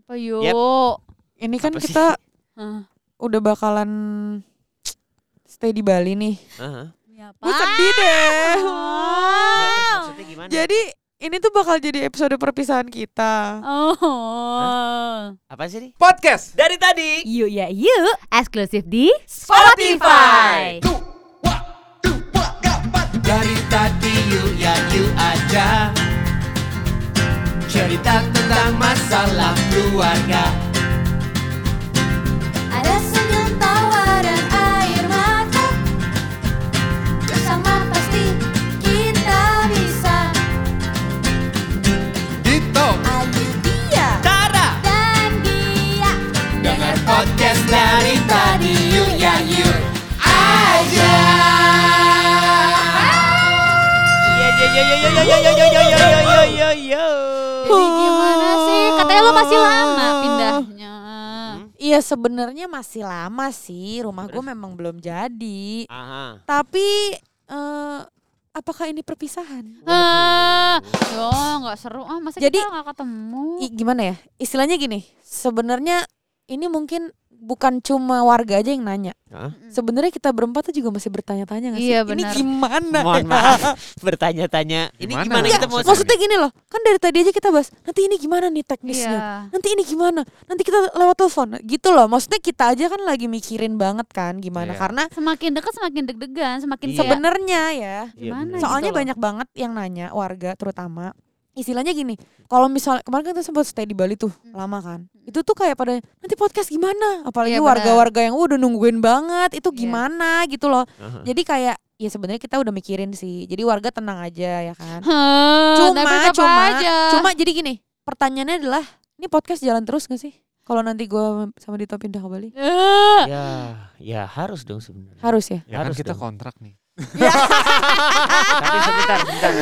Apa yuk? Yep. Ini kan Apa sih? kita Hah. udah bakalan stay di Bali nih. Heeh. Ini apa? Gue sedih deh. Gimana? Jadi ini tuh bakal jadi episode perpisahan kita. Oh. Apa sih nih? Podcast Dari tadi. Yuk ya yuk. Eksklusif di Spotify. Dari tadi yuk ya yuk aja Cerita tentang masalah keluarga masih lama pindahnya. Iya sebenarnya masih lama sih. Rumah gue memang belum jadi. Aha. Tapi eh apakah ini perpisahan? Ah, yo nggak seru. Ah, masa Jadi- kita nggak ketemu? I- gimana ya? Istilahnya gini. Sebenarnya ini mungkin bukan cuma warga aja yang nanya. Hah? Sebenarnya kita berempat tuh juga masih bertanya-tanya nggak sih? Iya, Ini benar. gimana? Mohon ya? maaf bertanya-tanya. Ini Gimana? gimana Iya, kita mau maksudnya gini loh, kan dari tadi aja kita bahas, nanti ini gimana nih teknisnya? Iya. Nanti ini gimana? Nanti kita lewat telepon. Gitu loh. Maksudnya kita aja kan lagi mikirin banget kan gimana Iya. karena Semakin dekat semakin deg-degan, semakin Iya. kayak, sebenarnya ya, Iya, Gimana soalnya gitu loh. banyak banget yang nanya warga terutama istilahnya gini kalau misalnya kemarin kan kita sempat stay di Bali tuh lama kan. Itu tuh kayak pada nanti podcast gimana? Apalagi benar. warga-warga yang "Wah, udah nungguin banget itu Iya. gimana? Gitu loh. Aha. jadi kayak ya sebenarnya kita udah mikirin sih. Jadi warga tenang aja ya kan. Hah, cuma cuma aja. cuma jadi gini pertanyaannya adalah ini podcast jalan terus gak sih? Kalau nanti gua sama Dito pindah ke Bali. Ya, ya harus dong sebenarnya. harus ya? Ya kan Harus kita dong. kontrak nih Tapi sebentar, sebentar.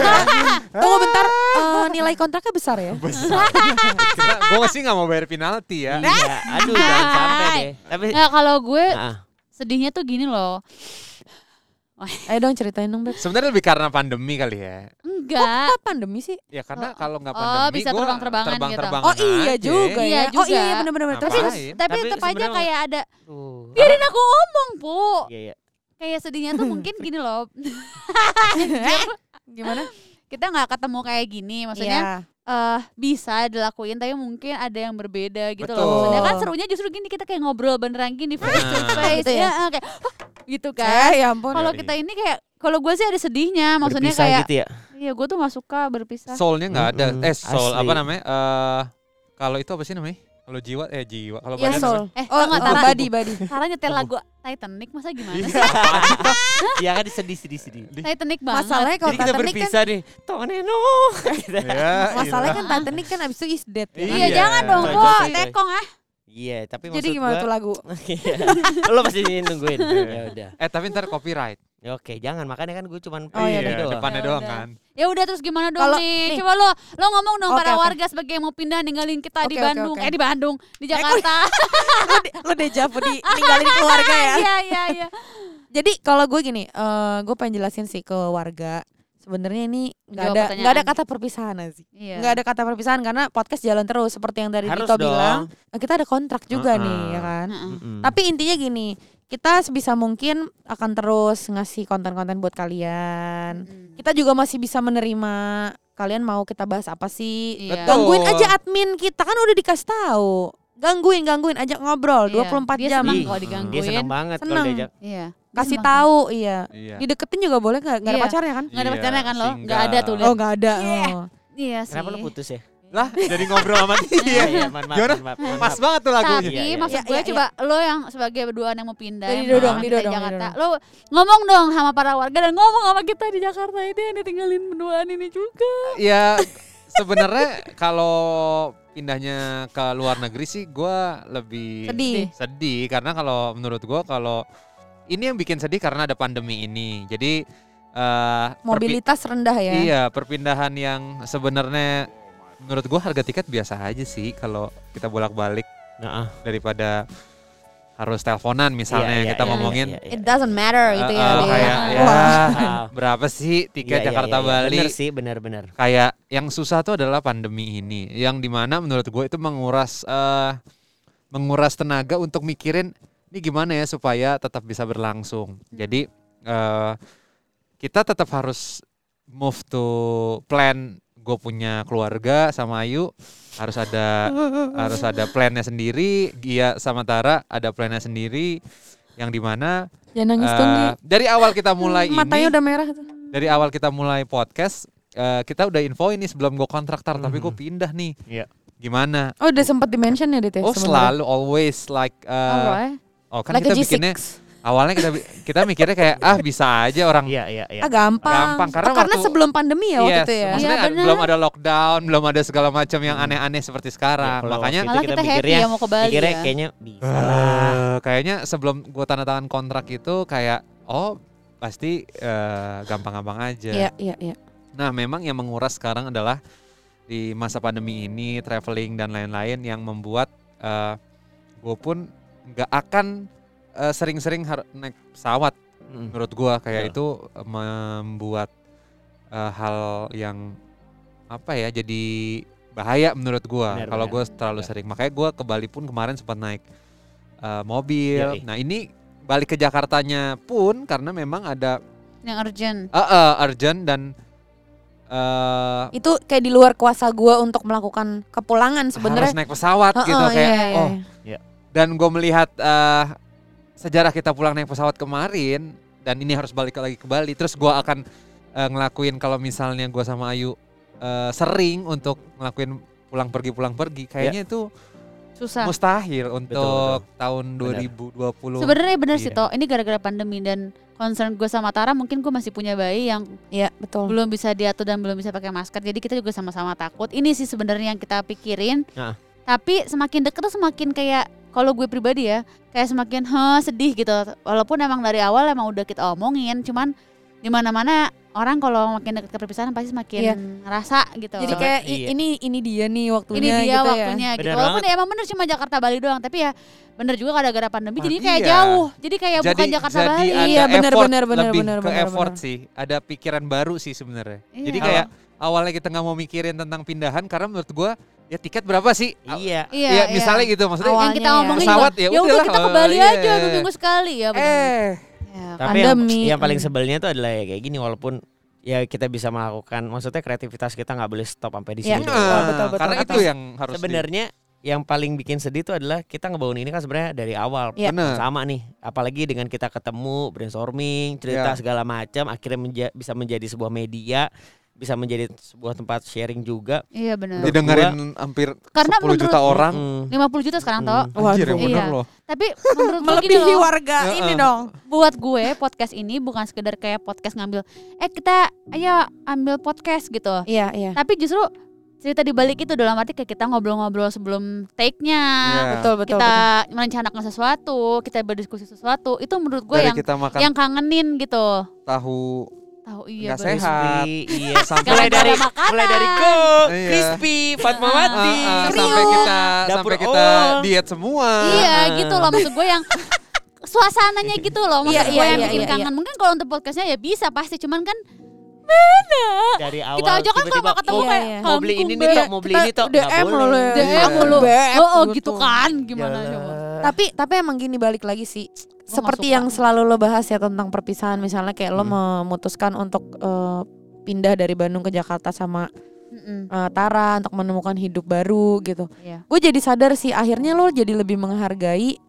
tunggu bentar eh, nilai kontraknya besar ya Gue sih gak mau bayar penalti ya Iya, aduh jangan sampai deh. Tapi Nggak, kalau gue Nah, sedihnya tuh gini loh. ayo dong ceritain dong Beb Sebenarnya lebih karena pandemi kali ya Enggak. Kok pandemi sih Ya karena Oh, kalau nggak oh, pandemi bisa gua terbang-terbangan gitu. terbang-terbangan Oh iya aja. juga Iya ya. Oh juga. iya iya benar-benar. Terus Ngapain? terus Tapi Tapi tetap aja kayak ada tuh. biarin aku ngomong, Bu. Iya, iya. Kayak sedihnya tuh mungkin gini loh. gimana? Kita nggak ketemu kayak gini, maksudnya Iya. eh bisa dilakuin tapi mungkin ada yang berbeda gitu Betul. loh. Maksudnya kan serunya justru gini kita kayak ngobrol beneran gini face to Ah. face Gitu ya? ya, kayak "Hah?" gitu kan. Eh ya ampun. Kalau Iya, kita ini kayak kalau gue sih ada sedihnya, maksudnya Berpisah kayak gitu ya. iya gue tuh nggak suka berpisah. Soulnya nggak ada. Mm-mm, Eh soul asli. apa namanya? Eh kalau itu apa sih namanya? Kalau jiwa eh jiwa. Kalau badan soul. Eh, Oh, tau nggak oh, Tara? body body. Tara nyetel lagu Titanic masa gimana Iya. sih? Iya kan sedih sedih sedih. Titanic banget. Masalahnya kalau kita Titanic kan berpisah deh. Toneno. Ya, masalahnya iya. kan Titanic kan abis itu is dead ya. Iya, Iya. jangan dong, Bu. Tekong ah. Iya, tapi Jadi maksud gimana gua- tuh lagu? Iya. Lo pasti nungguin. ya udah. Eh tapi ntar copyright. Ya, Oke, jangan makanya kan gue cuman Oh, iya, iya, doang. depannya Ya doang udah. kan. Ya udah terus gimana dong Kalau- nih? nih. Coba lo lo ngomong dong Oke, para oke. warga sebagai yang mau pindah ninggalin kita di Oke, oke, Bandung. oke. Eh di Bandung, di kok- Jakarta. Lo de- Lo dejavu di ninggalin keluarga ya. Iya iya iya. Jadi kalau gue gini, eh gue pengen jelasin sih ke warga. Sebenarnya ini nggak ada nggak ada kata perpisahan sih. Iya. Nggak ada kata perpisahan karena podcast jalan terus seperti yang dari Harus Dito dong. bilang. eh, Kita ada kontrak juga Uh-uh. nih ya kan. Heeh. Mm-mm. Tapi intinya gini, kita sebisa mungkin akan terus ngasih konten-konten buat kalian. Mm. Kita juga masih bisa menerima kalian mau kita bahas apa sih. Iya. Betul. Gangguin aja admin kita kan udah dikasih tahu. Gangguin, gangguin, ajak ngobrol Iya. 24 Dia jam. senang Ih, kalau Dia digangguin. senang banget kalau Senang. diajak. Iya. Kasih tahu, iya. Iya. Dideketin juga boleh nggak? Nggak ada Iya. pacarnya kan? Nggak ada Iya, pacarnya kan lo? Nggak ada tuh. Oh nggak ada. Iya. Oh. Iya sih. Kenapa lo putus ya? Lah jadi ngobrol sama dia. Iya, iya, Gimana? mohon maaf, mohon Pas banget tuh lagunya. Tapi Iya, iya. maksud Iya, gue iya, coba lo yang sebagai berdua yang mau pindah Jadi yang Dido mau dong, kita Dido di Jakarta. Lo ngomong dong sama para warga dan ngomong sama kita di Jakarta ini yang ditinggalin berduaan ini juga. Ya sebenarnya kalau pindahnya ke luar negeri sih gua lebih Sedih. sedih karena kalau menurut gua kalau ini yang bikin sedih karena ada pandemi ini. Jadi perpi- Mobilitas rendah ya. Iya, perpindahan yang sebenarnya menurut gua harga tiket biasa aja sih kalau kita bolak-balik Nah, ah. daripada harus teleponan misalnya Iya, iya, kita iya, ngomongin iya, iya, It doesn't matter gitu eh, ya. dia. kayak ya Wow. berapa sih tiket Iya, iya, Jakarta iya, iya. Bali Bener sih, benar-benar. kayak yang susah tuh adalah pandemi ini yang di mana menurut gue itu menguras eh menguras tenaga untuk mikirin ini gimana ya supaya tetap bisa berlangsung jadi eh kita tetap harus move to plan gue punya keluarga sama Ayu harus ada harus ada plannya sendiri Gia sama Tara ada plannya sendiri yang di mana nangis eh, Gi. dari awal kita mulai Matanya ini udah merah tuh. dari awal kita mulai podcast eh, kita udah info ini sebelum gue kontraktor tapi gue pindah nih Iya. gimana Oh udah sempet di mention ya Dit ya oh sebenarnya? selalu always like eh, Alright. oh kan Like a kita G6. Awalnya kita kita mikirnya kayak ah bisa aja orang Iya, iya, iya. Ah gampang. Gampang, karena Oh, karena waktu- sebelum pandemi ya waktu Yes, itu ya. maksudnya Iya, benar. belum ada lockdown belum ada segala macam yang Hmm. aneh-aneh seperti Ya, sekarang kalau makanya Malah itu kita happy mikirnya- ya mau ke Bali Mikirnya ya. kayaknya bisa lah. eh, kayaknya sebelum gue tanda tangan kontrak itu kayak oh pasti eh, gampang-gampang aja Iya iya iya. Nah, memang yang menguras sekarang adalah di masa pandemi ini, traveling dan lain-lain yang membuat gue pun nggak akan eh, sering-sering har- naik pesawat. Mm. Menurut gue kayak Betul. itu membuat eh, hal yang apa ya jadi bahaya menurut gue Benar, kalau gue terlalu Benar. sering. Makanya gue ke Bali pun kemarin sempat naik eh, mobil. Yoi. Nah ini balik ke Jakartanya pun karena memang ada Yang urgent. eh, eh, urgent dan eh Itu kayak di luar kuasa gua untuk melakukan kepulangan harus sebenarnya. naik pesawat Heeh, gitu kayak iya, iya, oh iya. dan gue melihat eh, sejarah kita pulang naik pesawat kemarin dan ini harus balik lagi ke Bali terus gue akan eh, ngelakuin kalau misalnya gue sama Ayu eh, sering untuk ngelakuin pulang pergi pulang pergi kayaknya itu Susah. mustahil untuk betul. tahun Benar. 2020 Sebenarnya bener sih Iya. toh. Ini gara-gara pandemi dan concern gue sama Tara mungkin gue masih punya bayi yang Iya, betul. belum bisa diatur dan belum bisa pakai masker. Jadi kita juga sama-sama takut. Ini sih sebenarnya yang kita pikirin. Nah. Tapi semakin deket tuh semakin kayak kalau gue pribadi ya, kayak semakin heh sedih gitu. Walaupun emang dari awal emang udah kita omongin, cuman di mana-mana orang kalau makin deket ke perpisahan pasti semakin Iya. ngerasa gitu. Jadi kayak iya. ini ini dia nih ini waktunya dia gitu ya. waktunya gitu. Bener Walaupun banget. ya emang bener cuma Jakarta Bali doang, tapi ya bener juga gara-gara pandemi Ah, jadi kayak iya. jauh. Jadi kayak jadi bukan Jakarta jadi Bali. ada Iya, bener, effort bener, bener, lebih bener, ke bener, effort bener. sih ada pikiran baru sih sebenarnya Iya. jadi kayak awalnya kita nggak mau mikirin tentang pindahan karena menurut gua ya tiket berapa sih Iya. Iya, ya iya. misalnya gitu maksudnya Awal- yang kita Awalnya ya. ngomongin Pesawat ya ya udah kita ke Bali iya. aja dua minggu sekali ya eh Ya, Tapi yang, Pandemi. yang paling sebelnya tuh adalah ya kayak gini walaupun ya kita bisa melakukan maksudnya kreativitas kita nggak boleh stop sampai di Iya. sini. Betul, doang. betul, betul, karena betul. itu yang harus di- Sebenarnya yang paling bikin sedih itu adalah kita ngebangun ini kan sebenarnya dari awal Iya. Bener. sama nih apalagi dengan kita ketemu brainstorming cerita Iya. segala macam akhirnya menja- bisa menjadi sebuah media bisa menjadi sebuah tempat sharing juga Iya benar. Menurut didengerin hampir Karena 10 juta menurut- orang Mm. 50 juta sekarang Hmm. toh. anjir yang bener Iya. loh Tapi menurut gue gini Melebihi loh, warga ini dong. buat gue podcast ini bukan sekedar kayak podcast ngambil eh kita ayo ambil podcast gitu. Iya, iya. Tapi justru cerita di balik itu dalam arti kayak kita ngobrol-ngobrol sebelum take-nya. Iya. Betul, betul, kita merencanakan sesuatu, kita berdiskusi sesuatu. Itu menurut gue dari yang kita makan yang kangenin gitu. tahu Tahu iya nggak bener. sehat iya sampai mulai dari Gara-gara mulai dari makanan. go Iya. crispy fatmawati ah, Serius. sampai kita Dapur sampai kita all. diet semua Iya gitu loh maksud gue yang suasananya gitu loh maksud Iya, gue iya, yang iya, bikin iya, kangen. Mungkin kalau untuk podcastnya ya bisa pasti cuman kan dari awal kita aja kan kalau tiba-tiba, nggak ketemu oh, Iya, kayak iya. mau beli ini nih tok mau beli ini tok nggak DM ya. DM. BF Oh, oh gitu. kan gimana coba. Tapi tapi emang gini balik lagi sih. Seperti yang selalu lo bahas ya tentang perpisahan misalnya kayak lo Hmm. memutuskan untuk eh, pindah dari Bandung ke Jakarta sama Mm-mm. eh, Tara untuk menemukan hidup baru gitu. Iya. Gue jadi sadar sih akhirnya lo jadi lebih menghargai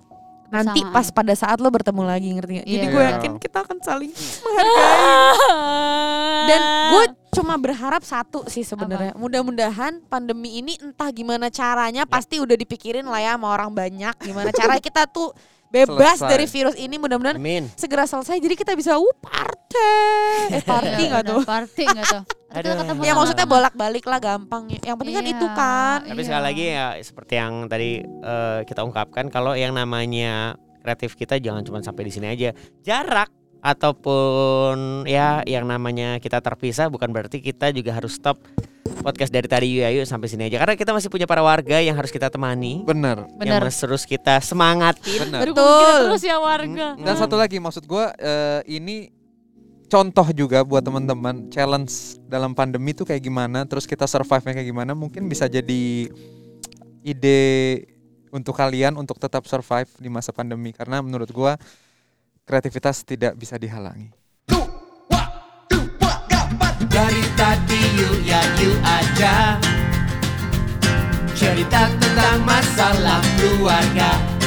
nanti pas pada saat lo bertemu lagi ngerti gak? Jadi Iya. gue Iya. yakin kita akan saling menghargai. Dan gue cuma berharap satu sih sebenarnya. Mudah-mudahan pandemi ini entah gimana caranya pasti udah dipikirin lah ya sama orang banyak gimana cara kita tuh bebas Selesai. dari virus ini mudah-mudahan amin segera selesai jadi kita bisa uh party. Eh party Iya, nggak tuh? Party nggak tuh? Aduh. Ya maksudnya bolak-balik lah gampang. Yang penting kan Iya, itu kan. Tapi Iya. sekali lagi ya seperti yang tadi eh, kita ungkapkan kalau yang namanya kreatif kita jangan cuma sampai di sini aja. Jarak ataupun ya yang namanya kita terpisah bukan berarti kita juga harus stop podcast dari tadi yuk ayo sampai sini aja karena kita masih punya para warga yang harus kita temani Bener. yang Bener. masih terus kita semangatin Bener. Aduh, kita Betul. terus ya warga. Dan satu lagi maksud gua eh, ini contoh juga buat teman-teman challenge dalam pandemi itu kayak gimana, terus kita survive-nya kayak gimana, mungkin bisa jadi ide untuk kalian untuk tetap survive di masa pandemi karena menurut gua kreativitas tidak bisa dihalangi. dari tadi yuk ya yuk aja. Cerita tentang masalah keluarga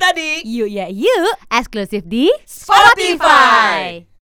tadi. Yuk ya yuk, eksklusif di Spotify.